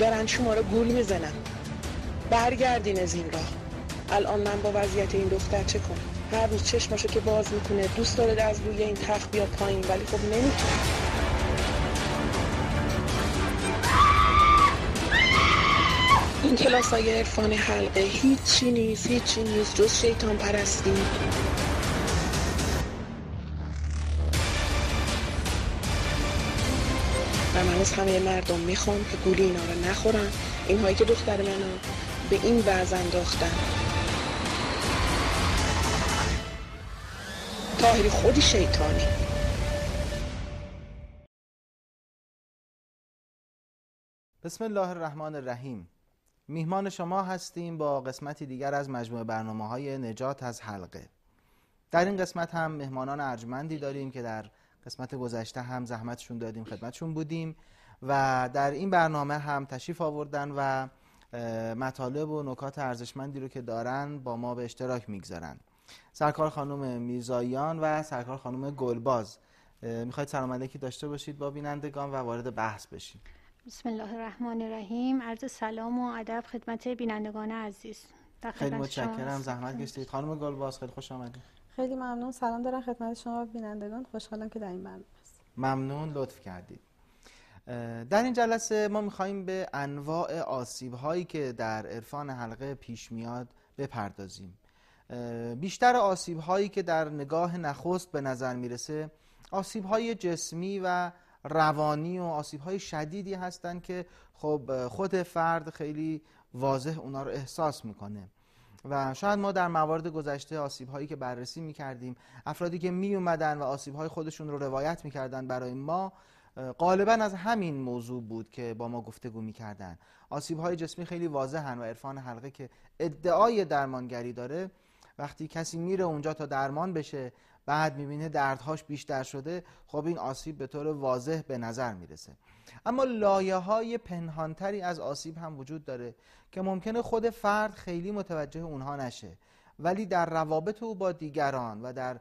برن شما رو گول می‌زنن. برگردین از این راه. الان من با وضعیت این دختر چه کنم؟ هر روز چشماشو که باز می‌کنه دوست داره از روی این تخت بیاد پایین ولی خب نمی‌تونه. این کلاس های عرفان حلقه هیچی نیست هیچی نیست جز شیطان پرستی. از همه مردم می‌خوام که گولی اینا رو نخورن. اینهایی که دختر منو به این وضع انداختن. تاهری خودی شیطانی. بسم الله الرحمن الرحیم. میهمان شما هستیم با قسمتی دیگر از مجموعه برنامه های نجات از حلقه. در این قسمت هم مهمانان ارجمندی داریم که در قسمت گذشته هم زحمتشون دادیم خدمتشون بودیم و در این برنامه هم تشریف آوردن و مطالب و نکات ارزشمندی رو که دارن با ما به اشتراک می‌گذارن. سرکار خانم میرزاییان و سرکار خانم گلباز. می‌خواید سلام علیکی داشته باشید با بینندگان و وارد بحث بشید بسم الله الرحمن الرحیم. عرض سلام و ادب خدمت بینندگان عزیز. خیلی متشکرم. زحمت کشید خانم گلباز خیلی خوش آمدید. خیلی ممنون. سلام دارم خدمت شما بینندگان. خوشحالم که در این برنامه هست ممنون. لطف کردید. در این جلسه ما میخواییم به انواع آسیب هایی که در عرفان حلقه پیش میاد بپردازیم. بیشتر آسیب هایی که در نگاه نخست به نظر می‌رسه آسیب های جسمی و روانی و آسیب های شدیدی هستند که خب خود فرد خیلی واضح اونا رو احساس می‌کنه. و شاید ما در موارد گذشته آسیب هایی که بررسی می‌کردیم افرادی که می اومدن و آسیب های خودشون رو روایت می‌کردن برای ما غالبا از همین موضوع بود که با ما گفتگو می‌کردن. آسیب های جسمی خیلی واضحن و عرفان حلقه که ادعای درمانگری داره. وقتی کسی میره اونجا تا درمان بشه بعد می‌بینه دردهاش بیشتر شده خب این آسیب به طور واضح به نظر می‌رسه. اما لایه های پنهانتری از آسیب هم وجود داره که ممکنه خود فرد خیلی متوجه اونها نشه. ولی در روابط او با دیگران و در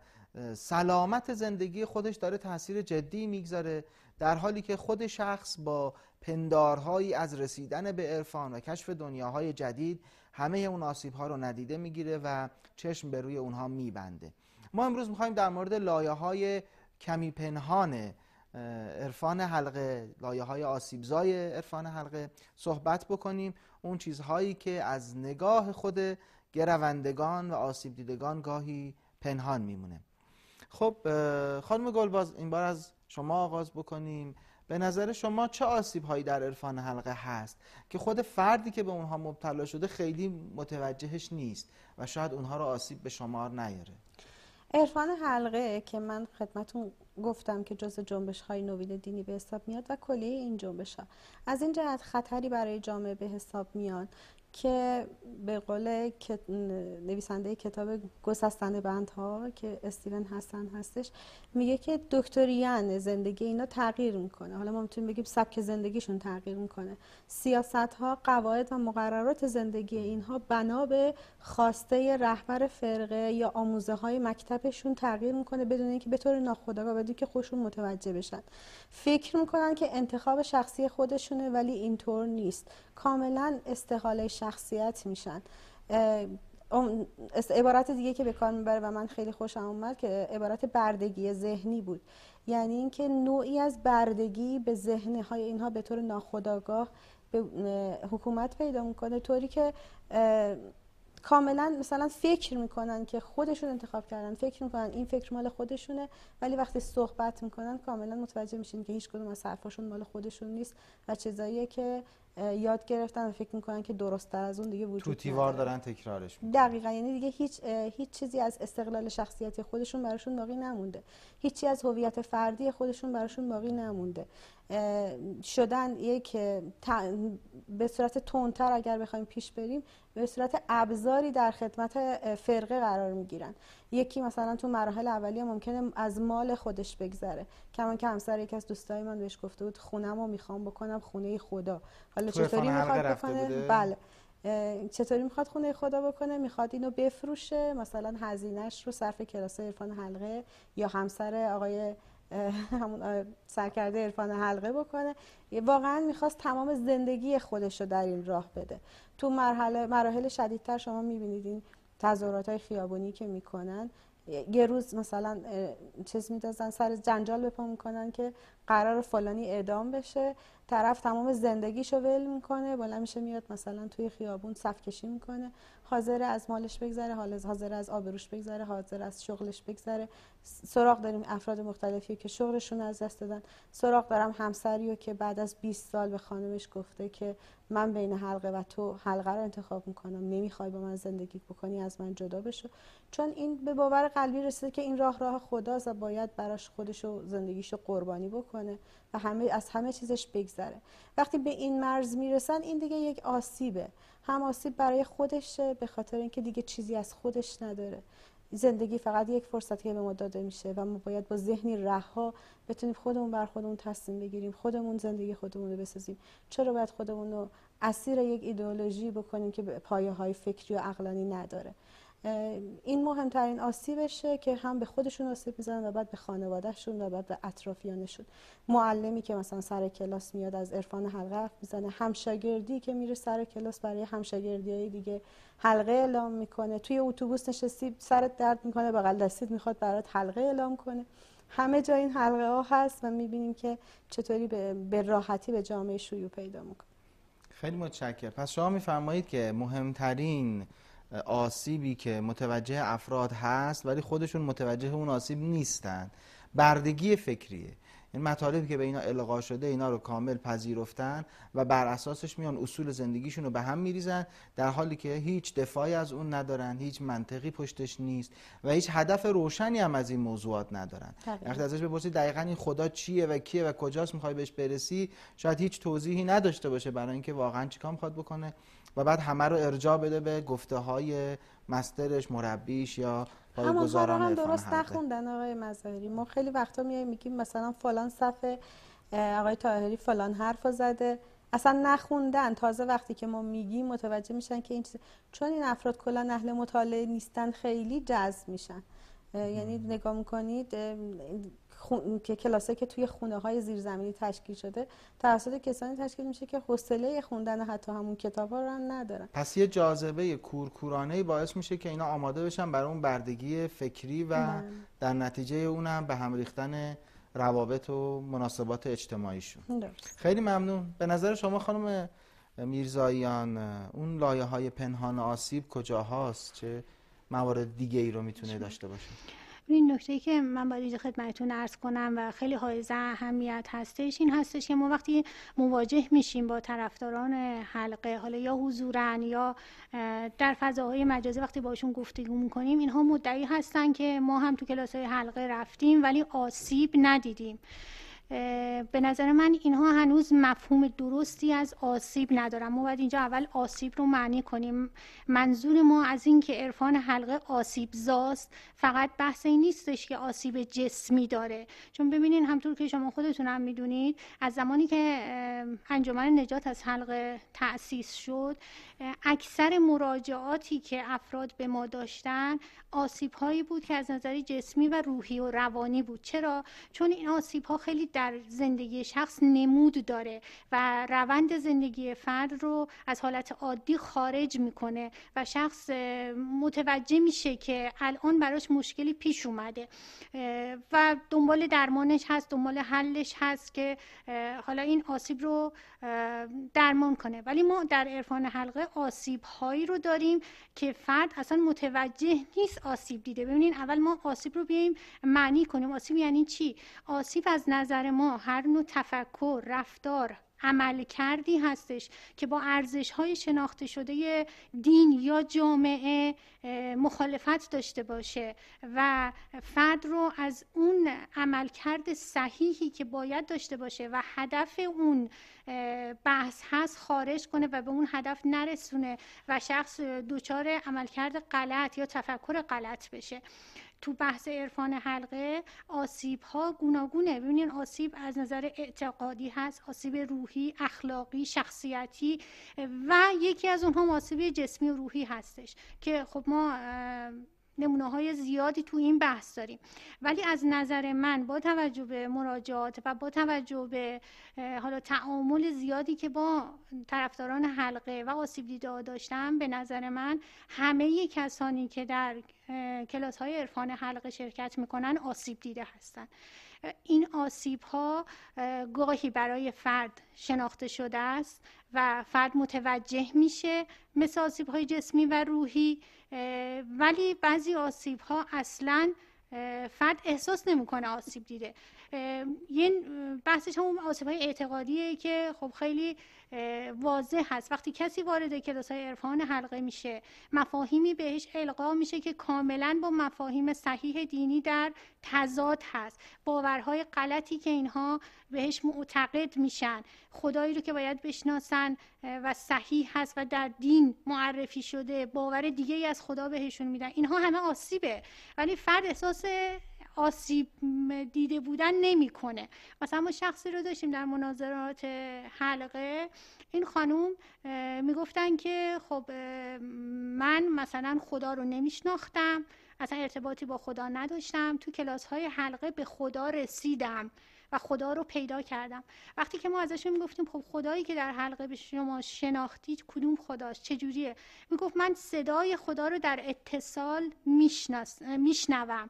سلامت زندگی خودش داره تاثیر جدی می‌گذاره در حالی که خود شخص با پندارهایی از رسیدن به عرفان و کشف دنیاهای جدید همه اون آسیب ها رو ندیده می‌گیره و چشم به روی اونها میبنده. ما امروز می‌خوایم در مورد لایه های کمی پنهان عرفان حلقه لایه های آسیبزای عرفان حلقه صحبت بکنیم. اون چیزهایی که از نگاه خود گروندگان و آسیب دیدگان گاهی پنهان میمونه. خب خانم گلباز این بار از شما آغاز بکنیم. به نظر شما چه آسیب هایی در عرفان حلقه هست که خود فردی که به اونها مبتلا شده خیلی متوجهش نیست و شاید اونها رو آسیب به شمار نیاره؟ عرفان حلقه که من خدمتون گفتم که جز جنبش های نوید دینی به حساب میاد و کلیه این جنبش ها از این جهت خطری برای جامعه به حساب میاد که به قول نویسنده کتاب گسستن بندها که استیون هستن هستش میگه که دکتریان زندگی اینا تغییر می‌کنه. حالا ما می‌تونیم بگیم سبک زندگیشون تغییر می‌کنه. سیاست ها قواعد و مقررات زندگی اینها بنا به خواسته رهبر فرقه یا آموزه های مکتبشون تغییر می‌کنه بدون اینکه به طور ناخودآگاه بدون که خودشون متوجه بشن. فکر می‌کنن که انتخاب شخصی خودشونه ولی اینطور نیست. کاملا استحاله شخصیت میشن. عبارت دیگه که به کار می‌بره و من خیلی خوشم اومد که عبارت بردگی ذهنی بود. یعنی اینکه نوعی از بردگی به ذهنهای های اینها به طور ناخودآگاه به حکومت پیدا می‌کنه. طوری که کاملا مثلا فکر می‌کنن که خودشون انتخاب کردن فکر می‌کنن این فکر مال خودشونه ولی وقتی صحبت می‌کنن کاملا متوجه میشین که هیچ کدوم از حرفاشون مال خودشون نیست و چیزاییه که یاد گرفتن و فکر می‌کنن که درست از اون دیگه وجود توتیوار دارن تکرارش دقیقا یعنی دیگه هیچ هیچ چیزی از استقلال شخصیتی خودشون براشون باقی نمونده. هیچی از هویت فردی خودشون براشون باقی نمونده. شدن یک به صورت تندتر اگر بخوایم پیش بریم به صورت ابزاری در خدمت فرقه قرار می‌گیرن. یکی مثلا تو مراحل اولیه ممکنه از مال خودش بگذره. کمان که همسر یکی از دوستای من بهش گفته بود خونم رو می‌خوام بکنم خونه خدا. حالا چطوری می‌خواد بکنه؟ بله. چطوری می‌خواد خونه خدا بکنه؟ می‌خواد اینو بفروشه مثلا هزینهش رو صرف کلاس عرفان حلقه یا همسر آقای همون سرکرده عرفان حلقه بکنه. واقعا می‌خواست تمام زندگی خودش رو در این راه بده. تو مرحله مراحل شدیدتر شما می‌بینید این تظاهرات های خیابونی که می‌کنن. یه روز مثلا چیز میدازن سر جنجال بپا می‌کنن که قرار فلانی اعدام بشه. طرف تمام زندگیشو ول می‌کنه بالا میشه میاد مثلا توی خیابون صف کشی می‌کنه. حاضر از مالش بگذره حاضر از آبروش بگذره حاضر از شغلش بگذره. سراغ داریم افراد مختلفی که شغلشون از دست دادن. سراغ دارم همسری که بعد از 20 سال به خانمش گفته که من بین حلقه و تو حلقه رو انتخاب می‌کنم. نمی‌خوای با من زندگی بکنی از من جدا بشو. چون این به باور قلبی رسیده که این راه راه خداست و باید براش خودش و زندگیشو قربانی بکنه و همه از همه چیزش بگذره. وقتی به این مرز می‌رسن این دیگه یک آسیبه. هم آسیب برای خودشه به خاطر اینکه دیگه چیزی از خودش نداره. زندگی فقط یک فرصتی که به ما داده میشه و ما باید با ذهنی رها بتونیم خودمون بر خودمون تصمیم بگیریم خودمون زندگی خودمون رو بسازیم. چرا باید خودمون رو اسیر یک ایدئولوژی بکنیم که پایه های فکری و عقلانی نداره؟ این مهمترین آسیبشه که هم به خودشون آسیب می‌زنن و بعد به خانوادهشون و بعد به اطرافیانشون. معلمی که مثلا سر کلاس میاد از عرفان حلقه می‌زنه همشاگردی که میره سر کلاس برای همشاگردی های دیگه حلقه اعلام می‌کنه. توی اتوبوس نشستی سرت درد می‌کنه بغل دستید می‌خواد برات حلقه اعلام کنه. همه جا این حلقه ها هست و می‌بینیم که چطوری به راحتی به جامعه شیوع پیدا می‌کنه. خیلی متشکرم. پس شما میفرمایید که مهمترین آسیبی که متوجه افراد هست ولی خودشون متوجه اون آسیب نیستن. بردگی فکریه. این مطالبی که به اینا القا شده اینا رو کامل پذیرفتن و بر اساسش میان اصول زندگیشون رو به هم میریزن در حالی که هیچ دفاعی از اون ندارن هیچ منطقی پشتش نیست و هیچ هدف روشنی هم از این موضوعات ندارن. وقتی ازش بپرسی دقیقا این خدا چیه و کیه و کجاست می‌خوای بهش برسی شاید هیچ توضیحی نداشته باشه برای اینکه واقعا چیکار می‌خواد بکنه. و بعد همه رو ارجاع بده به گفته های مسترش مربیش یا پایگزاران هم درست نخوندن آقای مظاهری ما خیلی وقتا میایم میگیم مثلا فلان صفحه آقای طاهری فلان حرف زده. اصلا نخوندن. تازه وقتی که ما میگیم متوجه میشن که این چیز چون این افراد کلا اهل مطالعه نیستن خیلی جذب میشن. یعنی نگاه می‌کنید خون... که کلاسه که توی خونه های زیرزمینی تشکیل شده توسط کسانی تشکیل میشه که حوصله خوندن حتی همون کتاب ها رو هم ندارن پس یه جاذبه کورکورانه باعث میشه که اینا آماده بشن برای اون بردگی فکری و من. بله. در نتیجه اونم به هم ریختن روابط و مناسبات اجتماعیشون خیلی ممنون به نظر شما خانم میرزاییان اون لایه های پنهان آسیب کجا هاست چه موارد دیگه ای رو می‌تونه داشته باشه. این نکته که من باید اینجا خدمتتون ارز کنم و خیلی حائز اهمیت هستش این هستش که ما وقتی مواجه میشیم با طرفداران حلقه حالا یا حضورن یا در فضاهای مجازی وقتی باشون گفتگو می‌کنیم اینها مدعی هستن که ما هم تو کلاس های حلقه رفتیم ولی آسیب ندیدیم. به نظر من اینها هنوز مفهوم درستی از آسیب ندارن. ما باید اینجا اول آسیب رو معنی کنیم. منظور ما از این که عرفان حلقه آسیب زاست فقط بحث این نیستش که آسیب جسمی داره. چون ببینین همطور که شما خودتون هم می‌دونید از زمانی که انجمن نجات از حلقه تأسیس شد اکثر مراجعاتی که افراد به ما داشتن آسیب هایی بود که از نظر جسمی و روحی و روانی بود. چرا؟ چون این آسیب ها خیلی در زندگی شخص نمود داره و روند زندگی فرد رو از حالت عادی خارج می‌کنه و شخص متوجه میشه که الان براش مشکلی پیش اومده و دنبال درمانش هست دنبال حلش هست که حالا این آسیب رو درمان کنه. ولی ما در عرفان حلقه آسیب هایی رو داریم که فرد اصلا متوجه نیست آسیب دیده. ببینین اول ما آسیب رو بیایم معنی کنیم. آسیب یعنی چی؟ آسیب از نظر ما هر نوع تفکر رفتار عمل کردی هستش که با ارزش های شناخته شده دین یا جامعه مخالفت داشته باشه و فرد رو از اون عملکرد صحیحی که باید داشته باشه و هدف اون بحث هست خارج کنه و به اون هدف نرسونه و شخص دچار عملکرد غلط یا تفکر غلط بشه. تو بحث عرفان حلقه آسیب ها گوناگونه. ببینین آسیب از نظر اعتقادی هست آسیب روحی اخلاقی شخصیتی و یکی از اونها آسیب جسمی و روحی هستش که خب ما نمونه های زیادی تو این بحث داریم. ولی از نظر من با توجه به مراجعات و با توجه به حالا تعامل زیادی که با طرفداران حلقه و آسیب دیده داشتم به نظر من همه کسانی که در کلاس های عرفان حلقه شرکت می‌کنن آسیب دیده هستند این آسیب ها گاهی برای فرد شناخته شده است و فرد متوجه میشه مثل آسیب های جسمی و روحی. ولی بعضی آسیب ها اصلا فرد احساس نمی‌کنه آسیب دیده. یه بحثش همون آسیب های اعتقادیه که خب خیلی واضح هست. وقتی کسی وارد کلاس های عرفان حلقه میشه مفاهیمی بهش القا میشه که کاملا با مفاهیم صحیح دینی در تضاد هست. باورهای غلطی که اینها بهش معتقد میشن خدایی رو که باید بشناسن و صحیح هست و در دین معرفی شده باور دیگه ای از خدا بهشون میدن. اینها همه آسیبه. ولی فرد احساس آسیب دیده بودن نمی‌کنه. مثلا ما شخصی رو داشتیم در مناظرات حلقه. این خانوم می‌گفتن که خب من مثلا خدا رو نمیشناختم. اصلا ارتباطی با خدا نداشتم. تو کلاس های حلقه به خدا رسیدم و خدا رو پیدا کردم. وقتی که ما ازشون می‌گفتیم خب خدایی که در حلقه به شما شناختید کدوم خداست؟ چجوریه؟ می‌گفت من صدای خدا رو در اتصال میشنوم.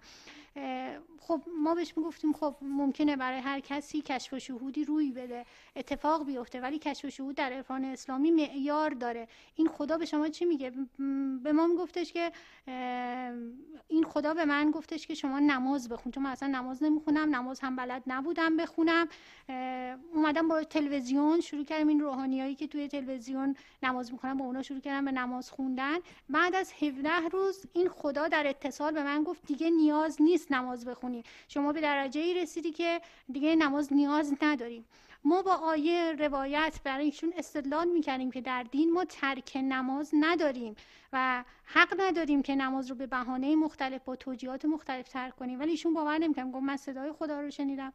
خب ما بهش می‌گفتیم خب ممکنه برای هر کسی کشف و شهودی روی بده اتفاق بیفته ولی کشف و شهود در عرفان اسلامی معیار داره. این خدا به شما چی میگه؟ به ما میگفتش که این خدا به من گفتش که شما نماز بخون. چون من اصلا نماز نمی‌خونم نماز هم بلد نبودم بخونم. اومدم با تلویزیون شروع کردم این روحانیایی که توی تلویزیون نماز می‌خونم با اونا شروع کردم به نماز خوندن. بعد از 17 روز این خدا در اتصال به من گفت دیگه نیاز نیست نماز بخونی. شما به درجه ای رسیدی که دیگه نماز نیاز نداریم ما با آیه روایت برای ایشون استدلال می‌کردیم که در دین ما ترک نماز نداریم و حق نداریم که نماز رو به بهانه مختلف با توجیهات مختلف ترک کنیم. ولی ایشون باور نمی‌کنم گفت من صدای خدا رو شنیدم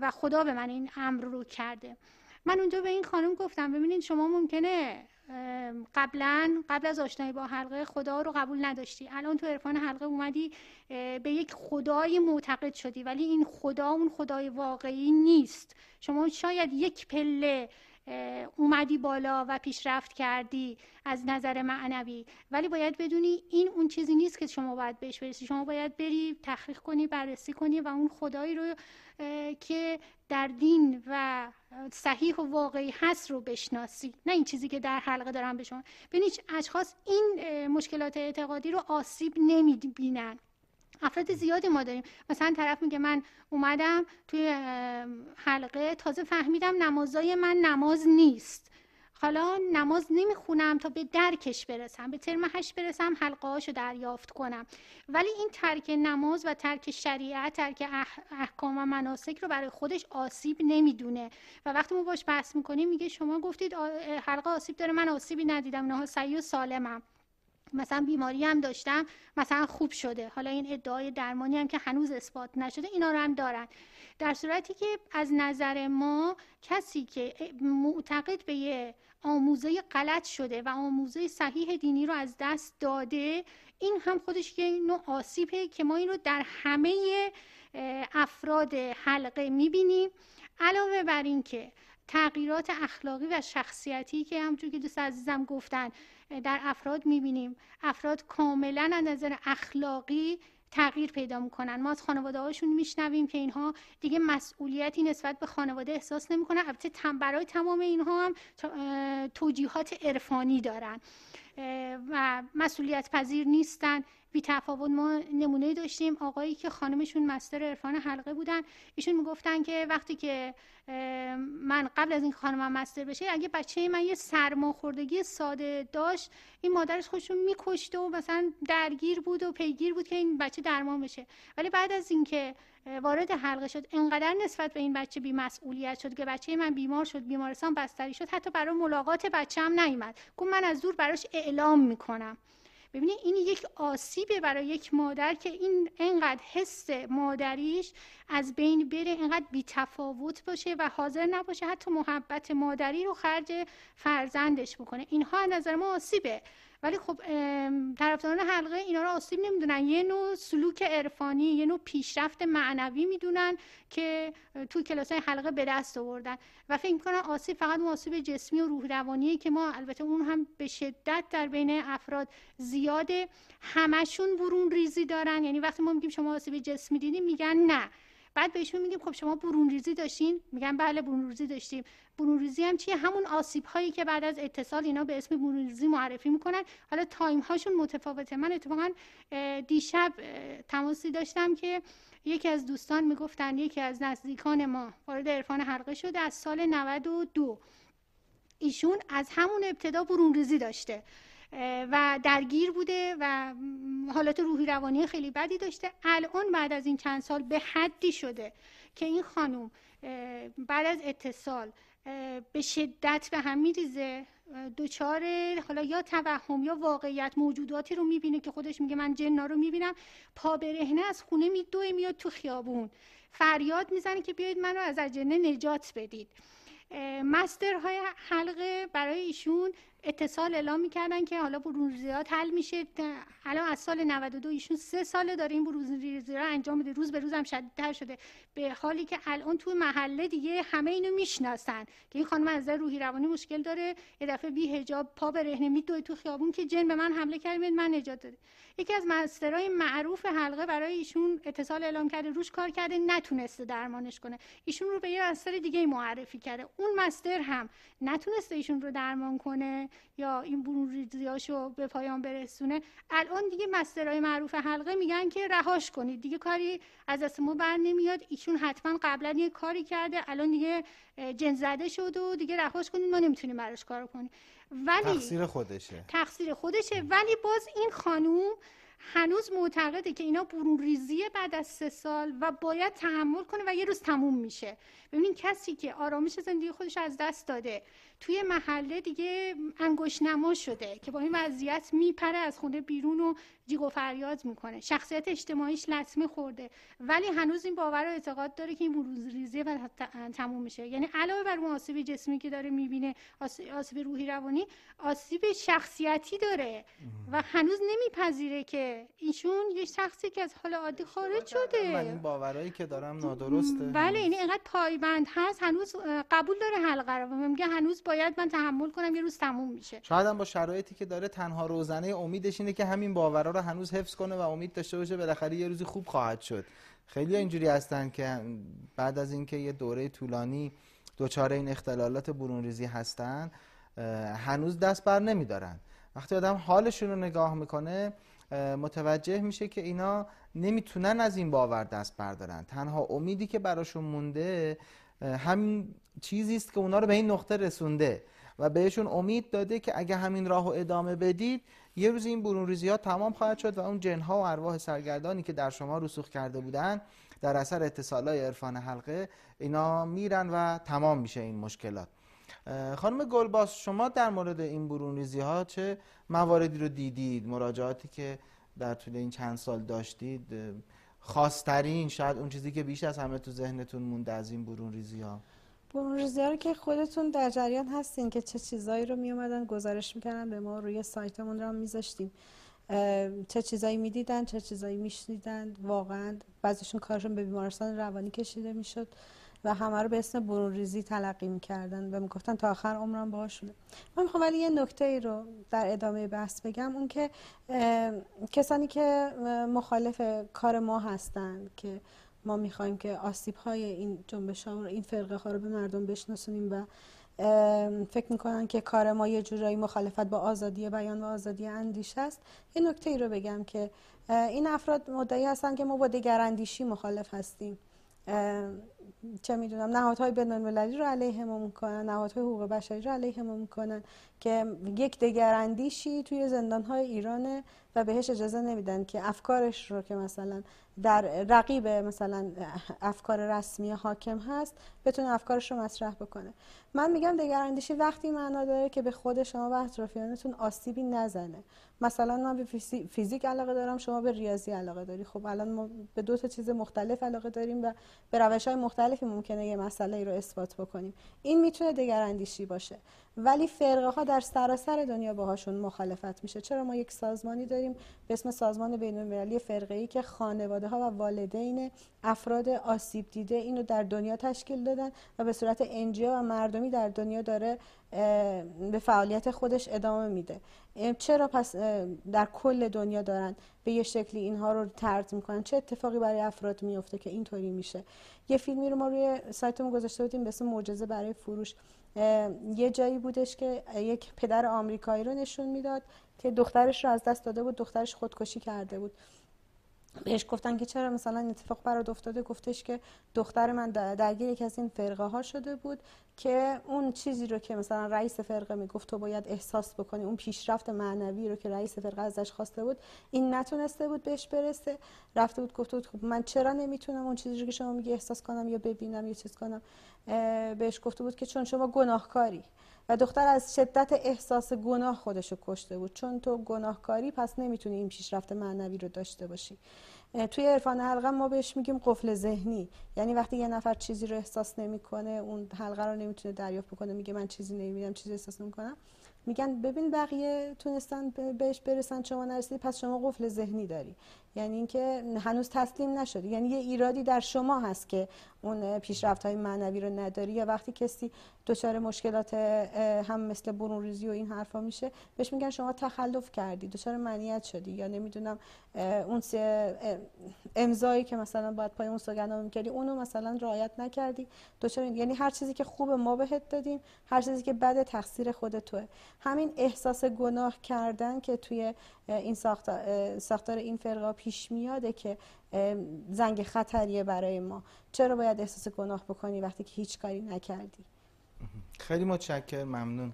و خدا به من این امر رو کرده. من اونجا به این خانم گفتم ببینید شما ممکنه قبلا قبل از آشنایی با حلقه خدا رو قبول نداشتی. الان تو عرفان حلقه اومدی به یک خدای معتقد شدی ولی این خدا اون خدای واقعی نیست. شما شاید یک پله اومدی بالا و پیشرفت کردی از نظر معنوی. ولی باید بدونی این اون چیزی نیست که شما باید بهش برسی. شما باید بری تحقیق کنی بررسی کنی و اون خدایی رو که در دین و صحیح و واقعی هست رو بشناسی. نه این چیزی که در حلقه دارم به شما. ببینید اشخاص این مشکلات اعتقادی رو آسیب نمی‌بینن. افراد زیادی ما داریم. مثلا طرف میگه من اومدم توی حلقه تازه فهمیدم نمازای من نماز نیست. حالا نماز نمی‌خونم تا به درکش برسم به ترم هشت برسم حلقه هاشو دریافت کنم. ولی این ترک نماز و ترک شریعت ترک احکام و مناسک رو برای خودش آسیب نمی‌دونه. و وقتی ما باش بحث می‌کنیم میگه شما گفتید حلقه آسیب داره من آسیبی ندیدم نه سعی و سالمم. مثلا بیماری هم داشتم مثلا خوب شده. حالا این ادعای درمانی هم که هنوز اثبات نشده اینا رو هم دارن. در صورتی که از نظر ما کسی که معتقد به یه آموزه غلط شده و آموزه صحیح دینی رو از دست داده این هم خودش یه نوع آسیبه که ما این رو در همه افراد حلقه می‌بینیم. علاوه بر این که تغییرات اخلاقی و شخصیتی که همونجور که دوست عزیزم گفتن در افراد می‌بینیم. افراد کاملا از نظر اخلاقی تغییر پیدا می‌کنن. ما از خانواده هاشون میشنویم که اینها دیگه مسئولیتی نسبت به خانواده احساس نمی‌کنن. البته برای تمام اینها هم توجیهات عرفانی دارن. و مسئولیت پذیر نیستن. بی تفاوت ما نمونه داشتیم. آقایی که خانمشون مستر عرفان حلقه بودن ایشون می‌گفتن که وقتی که من قبل از این خانمم مستر بشه اگه بچه من یه سرماخوردگی ساده داشت این مادرش خودشون میکشته و مثلا درگیر بود و پیگیر بود که این بچه درمان بشه. ولی بعد از اینکه وارد حلقه شد انقدر نسبت به این بچه بیمسئولیت شد که بچه من بیمار شد بیمارستان بستری شد حتی برای ملاقات بچه هم نیومد. گفت من از دور براش اعلام می‌کنم. ببینید این یک آسیبه برای یک مادر که این انقدر حس مادریش از بین بره انقدر بیتفاوت باشه و حاضر نباشه حتی محبت مادری رو خرج فرزندش بکنه. اینها نظر ما آسیبه. ولی خب طرفداران حلقه اینا رو آسیب نمی‌دونن. یه نوع سلوک عرفانی یه نوع پیشرفت معنوی می‌دونن که توی کلاس حلقه به دست آوردن و فکر می‌کنن آسیب فقط اون آسیب جسمی و روح روانیه که ما البته اون هم به شدت در بین افراد زیاده. همشون برون ریزی دارن. یعنی وقتی ما میگیم شما آسیب جسمی دیدیم میگن نه. بعد بهشون میگیم خب شما برون ریزی داشتین؟ میگن بله برون ریزی داشتیم. برون ریزی هم چیه؟ همون آسیب هایی که بعد از اتصال اینا به اسم برون ریزی معرفی می‌کنن. حالا time هاشون متفاوته. من اتفاقا دیشب تماسی داشتم که یکی از دوستان می‌گفتن یکی از نزدیکان ما وارد عرفان حلقه شده از سال 92 ایشون از همون ابتدا برون ریزی داشته. و درگیر بوده و حالت روحی روانی خیلی بدی داشته. الان بعد از این چند سال به حدی شده که این خانوم بعد از اتصال به شدت به هم میریزه. دوچار حالا یا توهم یا واقعیت موجوداتی رو می‌بینه که خودش میگه من جنا رو می‌بینم. پا برهنه از خونه میدوه میاد تو خیابون. فریاد می‌زنه که بیاید منو از جنه نجات بدید. مسترهای حلقه برای ایشون اتصال اعلام می‌کردن که حالا بروزیات حل میشه. الان از سال 92 ایشون سه ساله داره این بروزی رو انجام میده. روز به روز هم شدیدتر شده. به حالی که الان تو محله دیگه همه اینو می‌شناسن که این خانم از روحی روانی مشکل داره. یه دفعه بی حجاب پا به رهنه میدوه تو خیابون که جن به من حمله کرد من نجات داده. یکی از مسترهای معروف حلقه برای ایشون اتصال اعلام کرده. روش کار کرده نتونسته درمانش کنه. ایشون رو به یه مستر دیگه معرفی کرده. اون مستر هم نتونسته ایشون رو درمان کنه. یا این برون ریزیاشو به پایان برسونه. الان دیگه مسترهای معروف حلقه میگن که رهاش کنید. دیگه کاری از دست ما بر نمیاد. ایشون حتما قبلا یه کاری کرده. الان دیگه جن زده شد و دیگه رهاش کنید. ما نمی‌تونیم براش کار کنیم. ولی تقصیر خودشه. تقصیر خودشه. ولی باز این خانوم هنوز معتقده که اینا برون ریزیه بعد از سه سال و باید تحمل کنه و یه روز تموم میشه. ببینین کسی که آرامش زندگی خودش از دست داده توی محله دیگه انگوش نما شده که با این وضعیت میپره از خونه بیرون و جیغ و فریاد می‌کنه. شخصیت اجتماعیش لطمه خورده. ولی هنوز این باور و اعتقاد داره که این بروز ریزی و تموم میشه. یعنی علاوه بر اون آسیب جسمی که داره می‌بینه آسیب روحی روانی آسیب شخصیتی داره. و هنوز نمیپذیره که ایشون یه شخصی که از حال عادی خارج شده. من این باورایی که دارم نادرسته. بله یعنی اینقدر پایبند هست. هنوز قبول داره حلقه رو. میگه هنوز باید من تحمل کنم یه روز تموم میشه. شاید هم با شرایطی که داره تنها روزنه امیدش اینه که همین باورا رو هنوز حفظ کنه و امید داشته باشه بالاخره یه روزی خوب خواهد شد. خیلی اینجوری هستن که بعد از اینکه یه دوره طولانی دچار این اختلالات برون ریزی هستن هنوز دست بر نمیدارن. وقتی آدم حالشون رو نگاه می‌کنه متوجه میشه که اینا نمی‌تونن از این باور دست بردارن. تنها امیدی که براشون مونده همین چیزی است که اونا رو به این نقطه رسونده و بهشون امید داده که اگه همین راه ادامه بدید یه روز این برون ریزی ها تمام خواهد شد و اون جنها و ارواح سرگردانی که در شما رسوخ کرده بودن در اثر اتصال های عرفان حلقه اینا میرن و تمام میشه این مشکلات. خانم گلباس شما در مورد این برون ریزی ها چه مواردی رو دیدید؟ مراجعاتی که در طول این چند سال داشتید خاصترین شاید اون چیزی که بیش از همه تو ذهنتون مونده از این برون ریزی ها ریزی ها رو که خودتون در جریان هستین که چه چیزایی رو می اومدن گزارش می‌کردن به ما روی سایتمون رو میذاشتیم. چه چیزایی می‌دیدن چه چیزایی میشنیدن واقعا بعضیشون کارشون به بیمارستان روانی کشیده می‌شد و همه رو به اسم برون ریزی تلقی می‌کردن و می‌گفتن تا آخر عمرم باهاشونه. من می‌خوام ولی یه نکته ای رو در ادامه بحث بگم اون که کسانی که مخالف کار ما هستند که ما می‌خوایم که آسیب های این جنبش ها این فرقه ها رو به مردم بشناسونیم و فکر می‌کنن که کار ما یه جورایی مخالفت با آزادی بیان و آزادی اندیشه است یه نکته ای رو بگم که این افراد مدعی هستن که ما با دگراندیشی مخالف هستیم. چه می‌دونم نهادهای بین‌المللی رو علیه ما می‌کنن نهادهای حقوق بشری رو علیه ما می‌کنن که یک دگراندیشی توی زندانهای ایرانه. و بهش اجازه نمیدن که افکارش رو که مثلا در رقیب مثلا افکار رسمی حاکم هست بتونه افکارش رو مطرح بکنه. من میگم دگراندیشی وقتی معنا داره که به خود شما و اطرافیانتون آسیبی نزنه. مثلا من به فیزیک علاقه دارم شما به ریاضی علاقه داری. خب الان ما به دو تا چیز مختلف علاقه داریم و به روش های مختلفی ممکنه یه مسئله ای رو اثبات بکنیم. این می‌تونه دگراندیشی باشه. ولی فرقه ها در سراسر دنیا باهاشون مخالفت میشه. چرا ما یک سازمانی داریم به اسم سازمان بین المللی فرقه ای که خانواده ها و والدین افراد آسیب دیده اینو در دنیا تشکیل دادن و به صورت انجیو و مردمی در دنیا داره به فعالیت خودش ادامه میده. چرا پس در کل دنیا دارن به یه شکلی اینها رو ترد می‌کنن؟ چه اتفاقی برای افراد میفته که اینطوری میشه؟ یه فیلمی رو ما روی سایتمون گذاشته بودیم به اسم معجزه برای فروش. یه جایی بودش که یک پدر آمریکایی رو نشون می‌داد که دخترش رو از دست داده بود دخترش خودکشی کرده بود. بهش گفتن که چرا مثلا این اتفاق برات افتاده؟ گفتش که دختر من درگیر یکی از این فرقه ها شده بود که اون چیزی رو که مثلا رئیس فرقه می‌گفت تو باید احساس بکنی اون پیشرفت معنوی رو که رئیس فرقه ازش خواسته بود این نتونسته بود بهش برسه. رفته بود گفته بود خب من چرا نمی‌تونم اون چیزی رو که شما میگی احساس کنم یا ببینم یا چیز کنم؟ بهش گفته بود که چون شما گناهکاری. و دختر از شدت احساس گناه خودش رو کشته بود. چون تو گناهکاری پس نمی‌تونی این پیشرفت معنوی رو داشته باشی. توی عرفان حلقه ما بهش میگیم قفل ذهنی. یعنی وقتی یه نفر چیزی رو احساس نمی‌کنه اون حلقه رو نمی‌تونه دریافت بکنه. میگه من چیزی نمی‌بینم چیزی احساس نمی‌کنم. میگن ببین بقیه تونستن بهش برسن شما نرسیدی پس شما قفل ذهنی داری. یعنی اینکه هنوز تسلیم نشدی یعنی یه ایرادی در شما هست که اون پیشرفت های معنوی رو نداری یا وقتی کسی دچار مشکلات هم مثل برون ریزی و این حرفا میشه بهش میگن شما تخلف کردی دچار منیت شدی یا نمی‌دونم اون امضایی که مثلا باید پای اون سوگندنامه می‌کردی اونو مثلا رعایت نکردی. دچار یعنی هر چیزی که خوب ما بهت دادیم هر چیزی که بد تقصیر خود توه. همین احساس گناه کردن که توی این ساختار, ساختار این فرقه پیش میاده که زنگ خطریه برای ما. چرا باید احساس گناه بکنی وقتی که هیچ کاری نکردی؟ خیلی متشکر ممنون.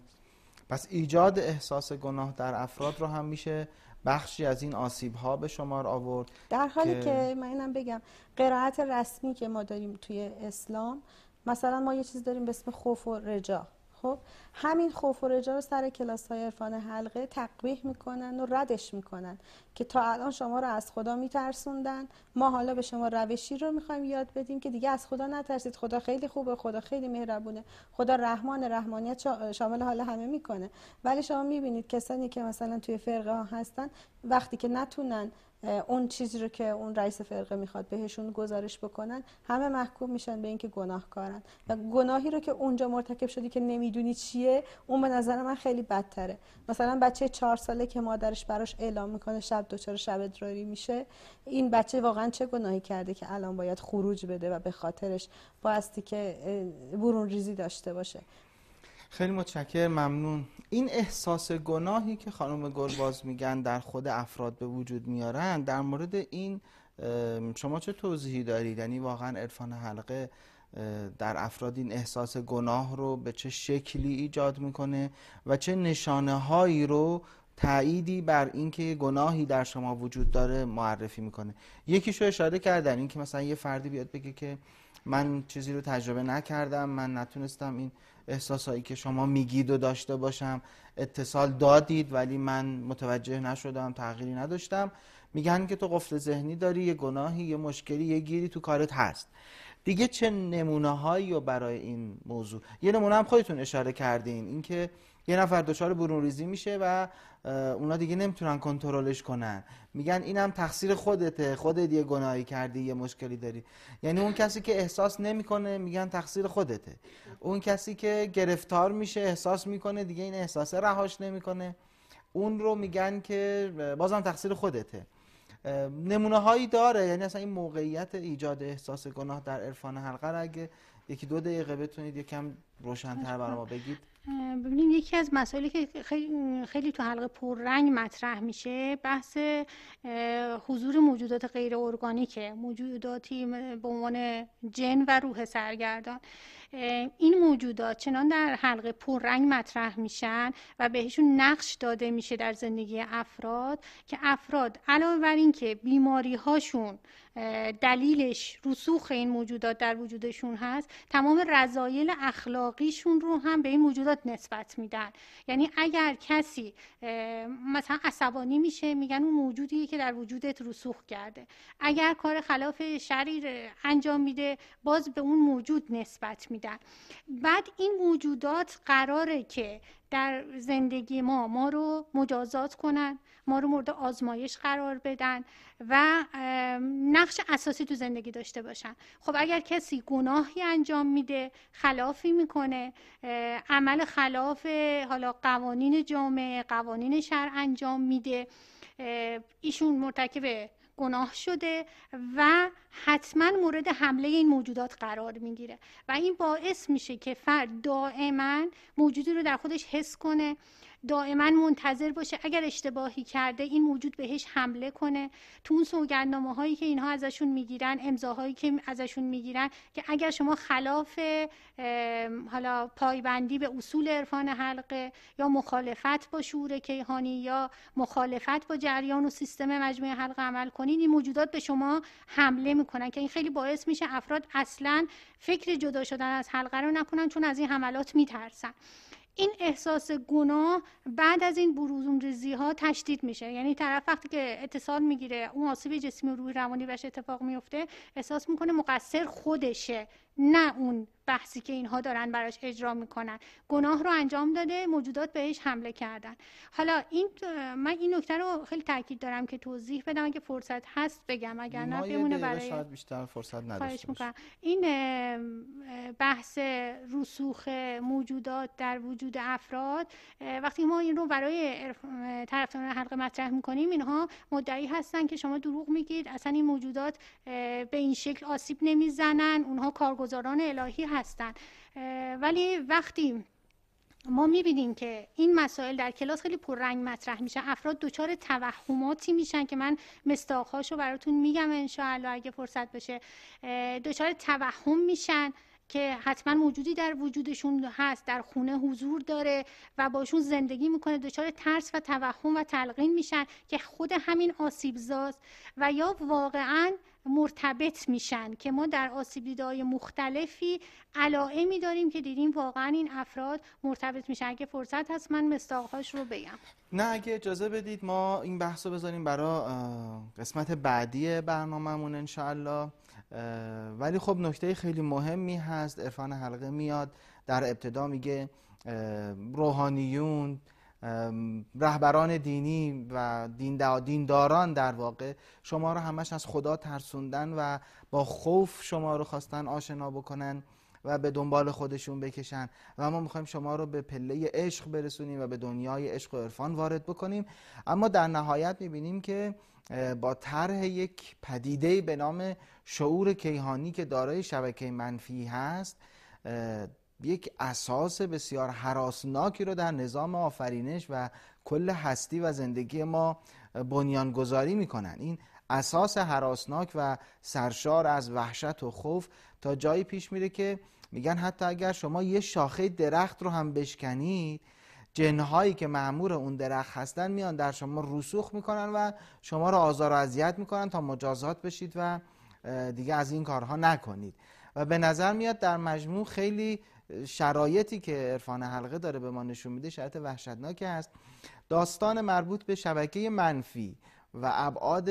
پس ایجاد احساس گناه در افراد رو هم میشه بخشی از این آسیب ها به شمار آورد در حالی که, که من اینم بگم قرائت رسمی که ما داریم توی اسلام مثلا ما یه چیز داریم به اسم خوف و رجا. خب همین خوف و رجا رو سر کلاس های عرفان حلقه تقبیح می‌کنن و ردش می‌کنن که تا الان شما رو از خدا میترسوندن. ما حالا به شما روشی رو می‌خوایم یاد بدیم که دیگه از خدا نترسید. خدا خیلی خوبه خدا خیلی مهربونه. خدا رحمان رحمانیت شامل حال همه می‌کنه. ولی شما می‌بینید کسانی که مثلا توی فرقه ها هستن وقتی که نتونن اون چیزی رو که اون رئیس فرقه می‌خواد بهشون گزارش بکنن همه محکوم میشن به اینکه گناهکارن. و گناهی رو که اونجا مرتکب شدی که نمی‌دونی چیه اون به نظر من خیلی بدتره. مثلا بچه چهار ساله که مادرش براش اعلام می‌کنه شب دچار شب ادراری میشه این بچه واقعا چه گناهی کرده که الان باید خروج بده و به خاطرش بایستی که برون ریزی داشته باشه؟ خیلی متشکر ممنون. این احساس گناهی که خانم گلباز میگن در خود افراد به وجود میارن در مورد این شما چه توضیحی دارید؟ یعنی واقعا عرفان حلقه در افراد این احساس گناه رو به چه شکلی ایجاد می‌کنه و چه نشانه هایی رو تأییدی بر اینکه گناهی در شما وجود داره معرفی می‌کنه؟ یکیشو اشاره کردن اینکه مثلا یه فردی بیاد بگه که من چیزی رو تجربه نکردم من نتونستم این احساسایی که شما میگید و داشته باشم. اتصال دادید ولی من متوجه نشدم تغییری نداشتم. میگن که تو قفل ذهنی داری یه گناهی یه مشکلی یه گیری تو کارت هست. دیگه چه نمونه هایی برای این موضوع؟ یه نمونه هم خودتون اشاره کردین اینکه یه نفر دچار برون ریزی میشه و اونا دیگه نمی‌تونن کنترلش کنن. میگن اینم تقصیر خودته. خودت یه گناهی کردی یه مشکلی داری. یعنی اون کسی که احساس نمی‌کنه میگن تقصیر خودته. اون کسی که گرفتار میشه احساس می‌کنه دیگه این احساس رهاش نمی‌کنه. اون رو میگن که بازم تقصیر خودته. نمونه هایی داره. یعنی اصلا این موقعیت ایجاد احساس گناه در عرفان حلقه اگه یکی دو دقیقه بتونید یکم روشنتر برای ما بگید. ببینید یکی از مسائلی که خیلی, خیلی تو حلقه پررنگ مطرح میشه بحث حضور موجودات غیر ارگانیکه. موجوداتی به عنوان جن و روح سرگردان. این موجودات چنان در حلقه پررنگ مطرح میشن و بهشون نقش داده میشه در زندگی افراد که افراد علاوه بر اینکه بیماری هاشون دلیلش رسوخ این موجودات در وجودشون هست تمام رضایل اخلاقیشون رو هم به این موجودات نسبت میدن. یعنی اگر کسی مثلا عصبانی میشه میگن اون موجودیه که در وجودت رسوخ کرده. اگر کار خلاف شریر انجام میده باز به اون موجود نسبت میدن بعد این موجودات قراره که در زندگی ما ما رو مجازات کنن ما رو مورد آزمایش قرار بدن و نقش اساسی تو زندگی داشته باشن. خب اگر کسی گناهی انجام میده خلافی می‌کنه عمل خلاف حالا قوانین جامعه قوانین شهر انجام میده ایشون مرتکب گناه شده و حتما مورد حمله این موجودات قرار می‌گیره و این باعث میشه که فرد دائما موجودی رو در خودش حس کنه دائما منتظر باشه اگر اشتباهی کرده این موجود بهش حمله کنه. تو اون سوگندنامه هایی که اینها ازشون می‌گیرن امضاهایی که ازشون می‌گیرن که اگر شما خلاف حالا پایبندی به اصول عرفان حلقه یا مخالفت با شعور کیهانی یا مخالفت با جریان و سیستم مجموعه حلقه عمل کنید این موجودات به شما حمله می‌کنن که این خیلی باعث میشه افراد اصلا فکر جدا شدن از حلقه رو نکنن چون از این حملات میترسن. این احساس گناه بعد از این بروزون ریزی ها تشدید میشه. یعنی طرف وقتی که اتصال می‌گیره اون آسیب جسمی و روحی روانی بهش اتفاق میفته احساس می‌کنه مقصر خودشه. نه اون بحثی که اینها دارن براش اجرا می‌کنن. گناه رو انجام داده موجودات بهش حمله کردن. حالا این من این نکته رو خیلی تاکید دارم که توضیح بدم اگه فرصت هست بگم اگر نه بمونه برای شاید بیشتر فرصت نداشته این بحث رسوخ موجودات در وجود افراد وقتی ما این رو برای طرفداران حلقه مطرح می‌کنیم اینها مدعی هستن که شما دروغ میگید اصلا این موجودات به این شکل آسیب نمی‌زنن اونها کارگزاران الهی هستن ولی وقتی ما می‌بینیم که این مسائل در کلاس خیلی پررنگ مطرح میشن افراد دچار توهماتی میشن که من مستاخاشو براتون میگم انشاءالله اگه فرصت بشه دچار توهم میشن که حتما موجودی در وجودشون هست در خونه حضور داره و باشون زندگی می‌کنه. دچار ترس و توهم و تلقین میشن که خود همین آسیبزاست. و یا واقعا مرتبط میشن که ما در آسیب مختلفی علائمی داریم که دیدیم واقعا این افراد مرتبط میشن. اگه فرصت هست من مستاقهاش رو بگم. نه اگه اجازه بدید ما این بحث رو بذاریم برای قسمت بعدی برنامهمون انشاءالله. ولی خب نکته خیلی مهمی هست. عرفان حلقه میاد در ابتدا میگه روحانیون رهبران دینی و دینداران در واقع شما رو همش از خدا ترسوندن و با خوف شما رو خواستن آشنا بکنن و به دنبال خودشون بکشن. و ما می‌خوایم شما رو به پله عشق برسونیم و به دنیای عشق و عرفان وارد بکنیم. اما در نهایت می‌بینیم که با طرح یک پدیده به نام شعور کیهانی که دارای شبکه منفی هست یک اساس بسیار حراسناکی رو در نظام آفرینش و کل هستی و زندگی ما بنیانگذاری می‌کنن. این اساس حراسناک و سرشار از وحشت و خوف تا جایی پیش میره که میگن حتی اگر شما یه شاخه درخت رو هم بشکنید جنهایی که معمور اون درخت هستن میان در شما رسوخ می‌کنن و شما رو آزار و اذیت می‌کنن تا مجازات بشید و دیگه از این کارها نکنید. و به نظر میاد در مجموع خیلی شرایطی که عرفان حلقه داره به ما نشون میده شرایط وحشتناکی است داستان مربوط به شبکه منفی و ابعاد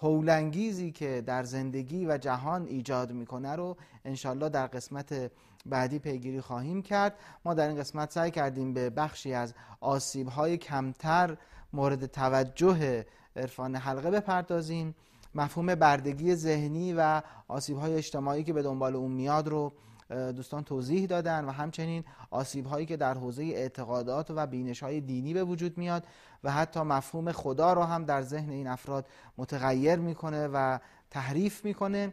هولنگیزی که در زندگی و جهان ایجاد می‌کنه رو انشالله در قسمت بعدی پیگیری خواهیم کرد. ما در این قسمت سعی کردیم به بخشی از آسیب های کمتر مورد توجه عرفان حلقه بپردازیم. مفهوم بردگی ذهنی و آسیب های اجتماعی که به دنبال اون میاد رو دوستان توضیح دادن و همچنین آسیب هایی که در حوزه اعتقادات و بینش های دینی به وجود میاد و حتی مفهوم خدا رو هم در ذهن این افراد متغیر می‌کنه و تحریف می‌کنه.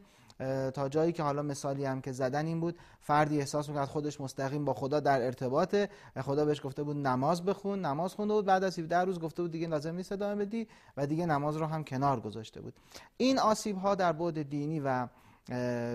تا جایی که حالا مثالی هم که زدن این بود فردی احساس می‌کرد خودش مستقیم با خدا در ارتباطه و خدا بهش گفته بود نماز بخون نماز خونده بود. بعد از 17 روز گفته بود دیگه لازم نیست ادامه بدی و دیگه نماز رو هم کنار گذاشته بود. این آسیب ها در بعد دینی و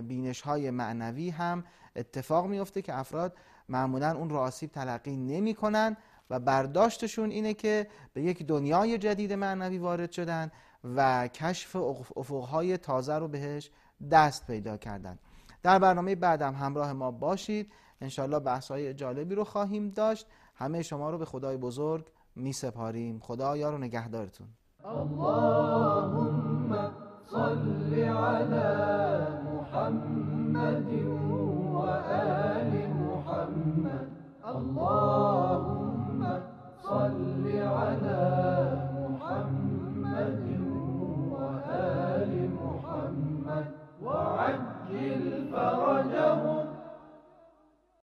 بینش های معنوی هم اتفاق میفته که افراد معمولا اون رو آسیب تلقی نمی کنن و برداشتشون اینه که به یک دنیای جدید معنوی وارد شدن و کشف افقهای تازه رو بهش دست پیدا کردن. در برنامه بعدم همراه ما باشید. انشالله بحث های جالبی رو خواهیم داشت. همه شما رو به خدای بزرگ می سپاریم خدا یار و نگهدارتون. اللهم صل على محمد وآل محمد. اللهم صل على محمد وآل محمد. وعجل فرجهم